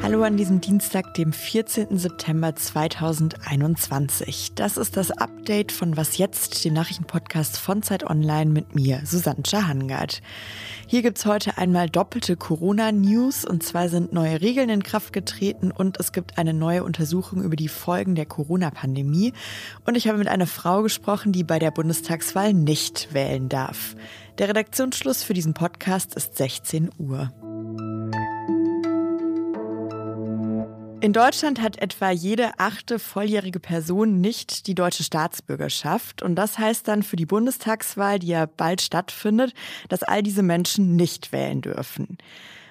Hallo an diesem Dienstag, dem 14. September 2021. Das ist das Update von Was jetzt, dem Nachrichtenpodcast von Zeit Online mit mir, Susanne Hangard. Hier gibt's heute einmal doppelte Corona-News und zwar sind neue Regeln in Kraft getreten und es gibt eine neue Untersuchung über die Folgen der Corona-Pandemie. Und ich habe mit einer Frau gesprochen, die bei der Bundestagswahl nicht wählen darf. Der Redaktionsschluss für diesen Podcast ist 16 Uhr. In Deutschland hat etwa jede achte volljährige Person nicht die deutsche Staatsbürgerschaft. Und das heißt dann für die Bundestagswahl, die ja bald stattfindet, dass all diese Menschen nicht wählen dürfen.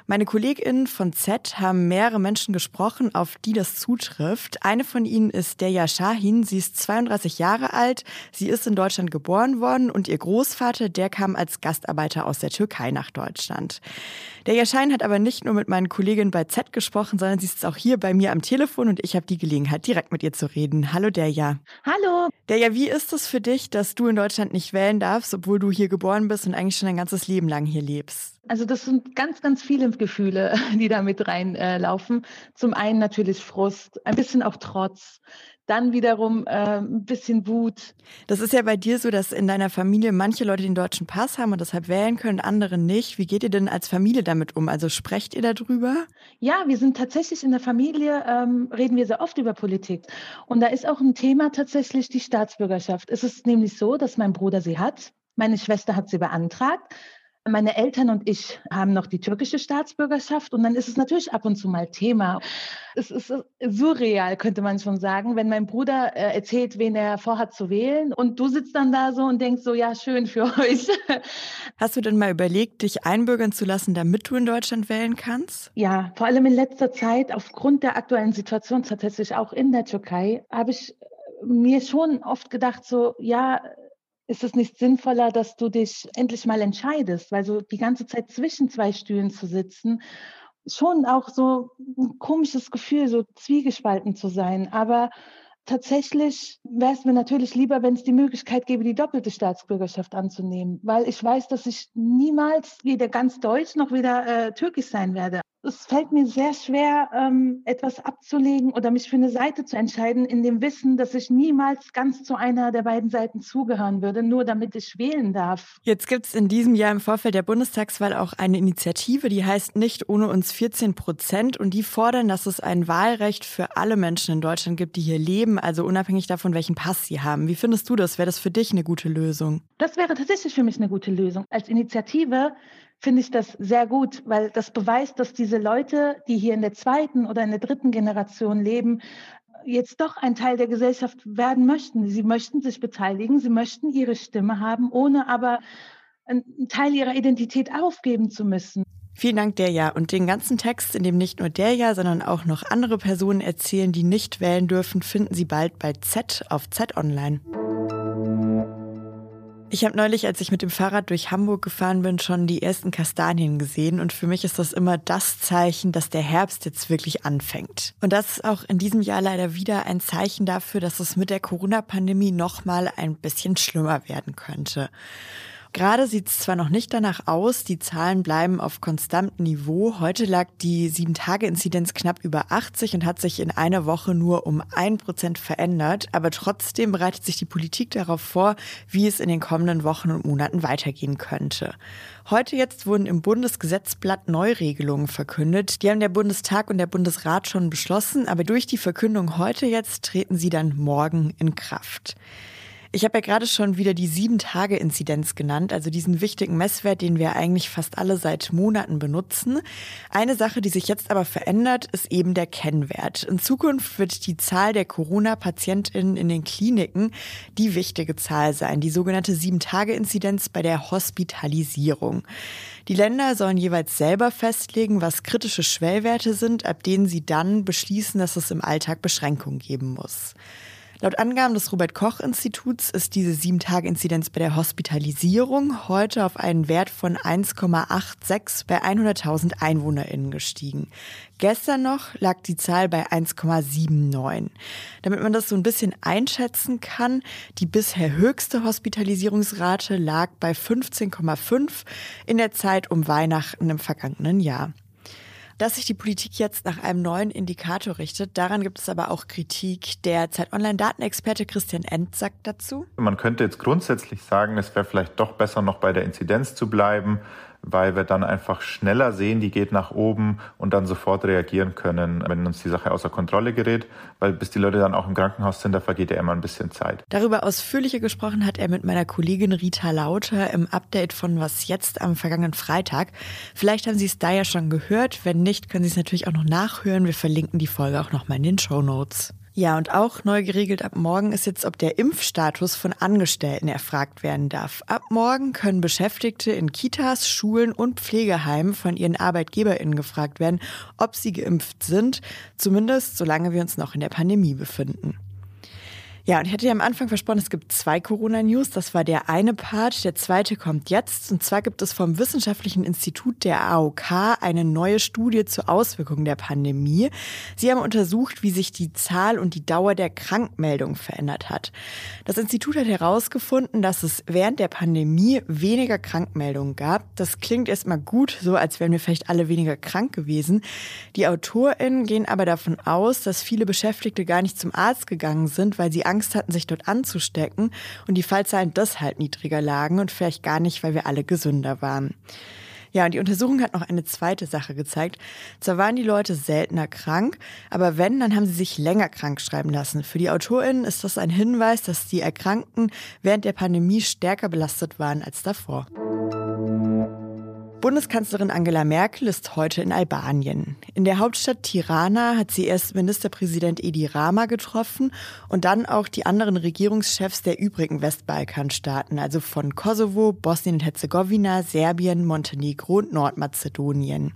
Meine KollegInnen von Z haben mehrere Menschen gesprochen, auf die das zutrifft. Eine von ihnen ist Deja Shahin. Sie ist 32 Jahre alt. Sie ist in Deutschland geboren worden und ihr Großvater, der kam als Gastarbeiter aus der Türkei nach Deutschland. Deja Shahin hat aber nicht nur mit meinen Kolleginnen bei Z gesprochen, sondern sie ist auch hier bei mir am Telefon und ich habe die Gelegenheit, direkt mit ihr zu reden. Hallo Deja. Hallo. Deja, wie ist es für dich, dass du in Deutschland nicht wählen darfst, obwohl du hier geboren bist und eigentlich schon dein ganzes Leben lang hier lebst? Also das sind ganz, ganz viele Gefühle, die da mit reinlaufen. Äh, Zum einen natürlich Frust, ein bisschen auch Trotz, dann wiederum äh, ein bisschen Wut. Das ist ja bei dir so, dass in deiner Familie manche Leute den deutschen Pass haben und deshalb wählen können, andere nicht. Wie geht ihr denn als Familie damit um? Also sprecht ihr darüber? Ja, wir sind tatsächlich in der Familie, ähm, reden wir sehr oft über Politik. Und da ist auch ein Thema tatsächlich die Staatsbürgerschaft. Es ist nämlich so, dass mein Bruder sie hat. Meine Schwester hat sie beantragt. Meine Eltern und ich haben noch die türkische Staatsbürgerschaft und dann ist es natürlich ab und zu mal Thema. Es ist surreal, könnte man schon sagen, wenn mein Bruder äh, erzählt, wen er vorhat zu wählen und du sitzt dann da so und denkst so, ja, schön für euch. Hast du denn mal überlegt, dich einbürgern zu lassen, damit du in Deutschland wählen kannst? Ja, vor allem in letzter Zeit, aufgrund der aktuellen Situation tatsächlich auch in der Türkei, habe ich mir schon oft gedacht, so, ja, ist es nicht sinnvoller, dass du dich endlich mal entscheidest, weil so die ganze Zeit zwischen zwei Stühlen zu sitzen, schon auch so ein komisches Gefühl, so zwiegespalten zu sein. Aber tatsächlich wäre es mir natürlich lieber, wenn es die Möglichkeit gäbe, die doppelte Staatsbürgerschaft anzunehmen, weil ich weiß, dass ich niemals weder ganz deutsch noch wieder äh, türkisch sein werde es fällt mir sehr schwer, ähm, etwas abzulegen oder mich für eine Seite zu entscheiden, in dem Wissen, dass ich niemals ganz zu einer der beiden Seiten zugehören würde, nur damit ich wählen darf. Jetzt gibt es in diesem Jahr im Vorfeld der Bundestagswahl auch eine Initiative, die heißt Nicht ohne uns 14 Prozent und die fordern, dass es ein Wahlrecht für alle Menschen in Deutschland gibt, die hier leben, also unabhängig davon, welchen Pass sie haben. Wie findest du das? Wäre das für dich eine gute Lösung? Das wäre tatsächlich für mich eine gute Lösung. Als Initiative finde ich das sehr gut, weil das beweist, dass diese Leute, die hier in der zweiten oder in der dritten Generation leben, jetzt doch ein Teil der Gesellschaft werden möchten. Sie möchten sich beteiligen, sie möchten ihre Stimme haben, ohne aber einen Teil ihrer Identität aufgeben zu müssen. Vielen Dank, Derja. Und den ganzen Text, in dem nicht nur Derja, sondern auch noch andere Personen erzählen, die nicht wählen dürfen, finden Sie bald bei Z auf Z Online. Ich habe neulich, als ich mit dem Fahrrad durch Hamburg gefahren bin, schon die ersten Kastanien gesehen und für mich ist das immer das Zeichen, dass der Herbst jetzt wirklich anfängt. Und das ist auch in diesem Jahr leider wieder ein Zeichen dafür, dass es mit der Corona-Pandemie noch mal ein bisschen schlimmer werden könnte. Gerade sieht es zwar noch nicht danach aus, die Zahlen bleiben auf konstantem Niveau. Heute lag die 7-Tage-Inzidenz knapp über 80 und hat sich in einer Woche nur um ein Prozent verändert. Aber trotzdem bereitet sich die Politik darauf vor, wie es in den kommenden Wochen und Monaten weitergehen könnte. Heute jetzt wurden im Bundesgesetzblatt Neuregelungen verkündet. Die haben der Bundestag und der Bundesrat schon beschlossen, aber durch die Verkündung heute jetzt treten sie dann morgen in Kraft. Ich habe ja gerade schon wieder die Sieben-Tage-Inzidenz genannt, also diesen wichtigen Messwert, den wir eigentlich fast alle seit Monaten benutzen. Eine Sache, die sich jetzt aber verändert, ist eben der Kennwert. In Zukunft wird die Zahl der Corona-PatientInnen in den Kliniken die wichtige Zahl sein, die sogenannte Sieben-Tage-Inzidenz bei der Hospitalisierung. Die Länder sollen jeweils selber festlegen, was kritische Schwellwerte sind, ab denen sie dann beschließen, dass es im Alltag Beschränkungen geben muss. Laut Angaben des Robert Koch Instituts ist diese 7-Tage-Inzidenz bei der Hospitalisierung heute auf einen Wert von 1,86 bei 100.000 EinwohnerInnen gestiegen. Gestern noch lag die Zahl bei 1,79. Damit man das so ein bisschen einschätzen kann, die bisher höchste Hospitalisierungsrate lag bei 15,5 in der Zeit um Weihnachten im vergangenen Jahr. Dass sich die Politik jetzt nach einem neuen Indikator richtet, daran gibt es aber auch Kritik. Der Zeit Online-Datenexperte Christian End sagt dazu. Man könnte jetzt grundsätzlich sagen, es wäre vielleicht doch besser, noch bei der Inzidenz zu bleiben weil wir dann einfach schneller sehen, die geht nach oben und dann sofort reagieren können, wenn uns die Sache außer Kontrolle gerät, weil bis die Leute dann auch im Krankenhaus sind, da vergeht ja immer ein bisschen Zeit. Darüber ausführlicher gesprochen hat er mit meiner Kollegin Rita Lauter im Update von Was jetzt am vergangenen Freitag. Vielleicht haben Sie es da ja schon gehört, wenn nicht, können Sie es natürlich auch noch nachhören. Wir verlinken die Folge auch nochmal in den Show Notes. Ja, und auch neu geregelt ab morgen ist jetzt, ob der Impfstatus von Angestellten erfragt werden darf. Ab morgen können Beschäftigte in Kitas, Schulen und Pflegeheimen von ihren ArbeitgeberInnen gefragt werden, ob sie geimpft sind, zumindest solange wir uns noch in der Pandemie befinden. Ja, und ich hatte ja am Anfang versprochen, es gibt zwei Corona-News. Das war der eine Part. Der zweite kommt jetzt. Und zwar gibt es vom Wissenschaftlichen Institut der AOK eine neue Studie zur Auswirkung der Pandemie. Sie haben untersucht, wie sich die Zahl und die Dauer der Krankmeldung verändert hat. Das Institut hat herausgefunden, dass es während der Pandemie weniger Krankmeldungen gab. Das klingt erstmal gut, so als wären wir vielleicht alle weniger krank gewesen. Die AutorInnen gehen aber davon aus, dass viele Beschäftigte gar nicht zum Arzt gegangen sind, weil sie Angst hatten, sich dort anzustecken und die Fallzahlen deshalb niedriger lagen und vielleicht gar nicht, weil wir alle gesünder waren. Ja, und die Untersuchung hat noch eine zweite Sache gezeigt. Zwar waren die Leute seltener krank, aber wenn, dann haben sie sich länger krank schreiben lassen. Für die AutorInnen ist das ein Hinweis, dass die Erkrankten während der Pandemie stärker belastet waren als davor. Bundeskanzlerin Angela Merkel ist heute in Albanien. In der Hauptstadt Tirana hat sie erst Ministerpräsident Edi Rama getroffen und dann auch die anderen Regierungschefs der übrigen Westbalkanstaaten, also von Kosovo, Bosnien-Herzegowina, Serbien, Montenegro und Nordmazedonien.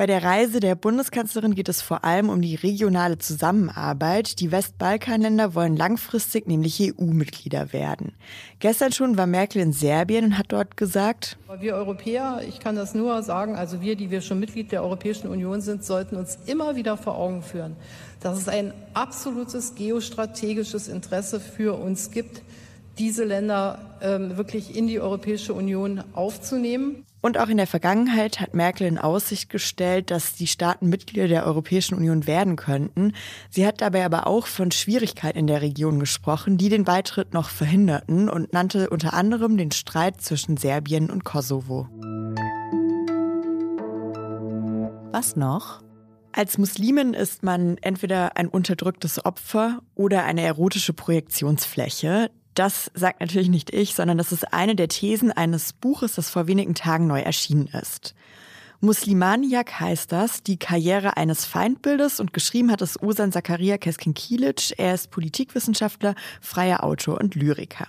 Bei der Reise der Bundeskanzlerin geht es vor allem um die regionale Zusammenarbeit. Die Westbalkanländer wollen langfristig nämlich EU-Mitglieder werden. Gestern schon war Merkel in Serbien und hat dort gesagt, wir Europäer, ich kann das nur sagen, also wir, die wir schon Mitglied der Europäischen Union sind, sollten uns immer wieder vor Augen führen, dass es ein absolutes geostrategisches Interesse für uns gibt, diese Länder ähm, wirklich in die Europäische Union aufzunehmen. Und auch in der Vergangenheit hat Merkel in Aussicht gestellt, dass die Staaten Mitglieder der Europäischen Union werden könnten. Sie hat dabei aber auch von Schwierigkeiten in der Region gesprochen, die den Beitritt noch verhinderten und nannte unter anderem den Streit zwischen Serbien und Kosovo. Was noch? Als Muslimin ist man entweder ein unterdrücktes Opfer oder eine erotische Projektionsfläche. Das sagt natürlich nicht ich, sondern das ist eine der Thesen eines Buches, das vor wenigen Tagen neu erschienen ist. Muslimaniak heißt das, die Karriere eines Feindbildes und geschrieben hat es Osan Zakaria Keskin-Kilic. Er ist Politikwissenschaftler, freier Autor und Lyriker.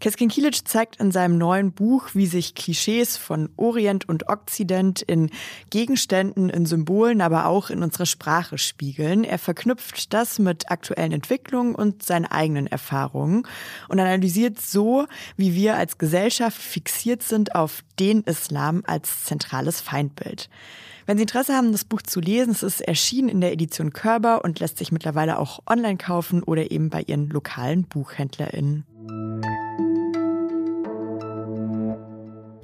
Keskin Kilic zeigt in seinem neuen Buch, wie sich Klischees von Orient und Okzident in Gegenständen, in Symbolen, aber auch in unserer Sprache spiegeln. Er verknüpft das mit aktuellen Entwicklungen und seinen eigenen Erfahrungen und analysiert so, wie wir als Gesellschaft fixiert sind auf den Islam als zentrales Feindbild. Wenn Sie Interesse haben, das Buch zu lesen, es ist erschienen in der Edition Körber und lässt sich mittlerweile auch online kaufen oder eben bei Ihren lokalen BuchhändlerInnen.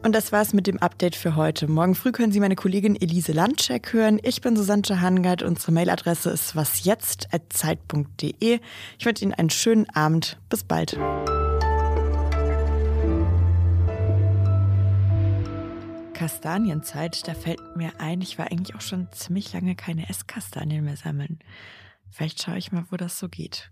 Und das war's mit dem Update für heute. Morgen früh können Sie meine Kollegin Elise Landcheck hören. Ich bin Susanne Hangard. Unsere Mailadresse ist wasjetzt.zeit.de. Ich wünsche Ihnen einen schönen Abend. Bis bald. Kastanienzeit, da fällt mir ein, ich war eigentlich auch schon ziemlich lange keine Esskastanien mehr sammeln. Vielleicht schaue ich mal, wo das so geht.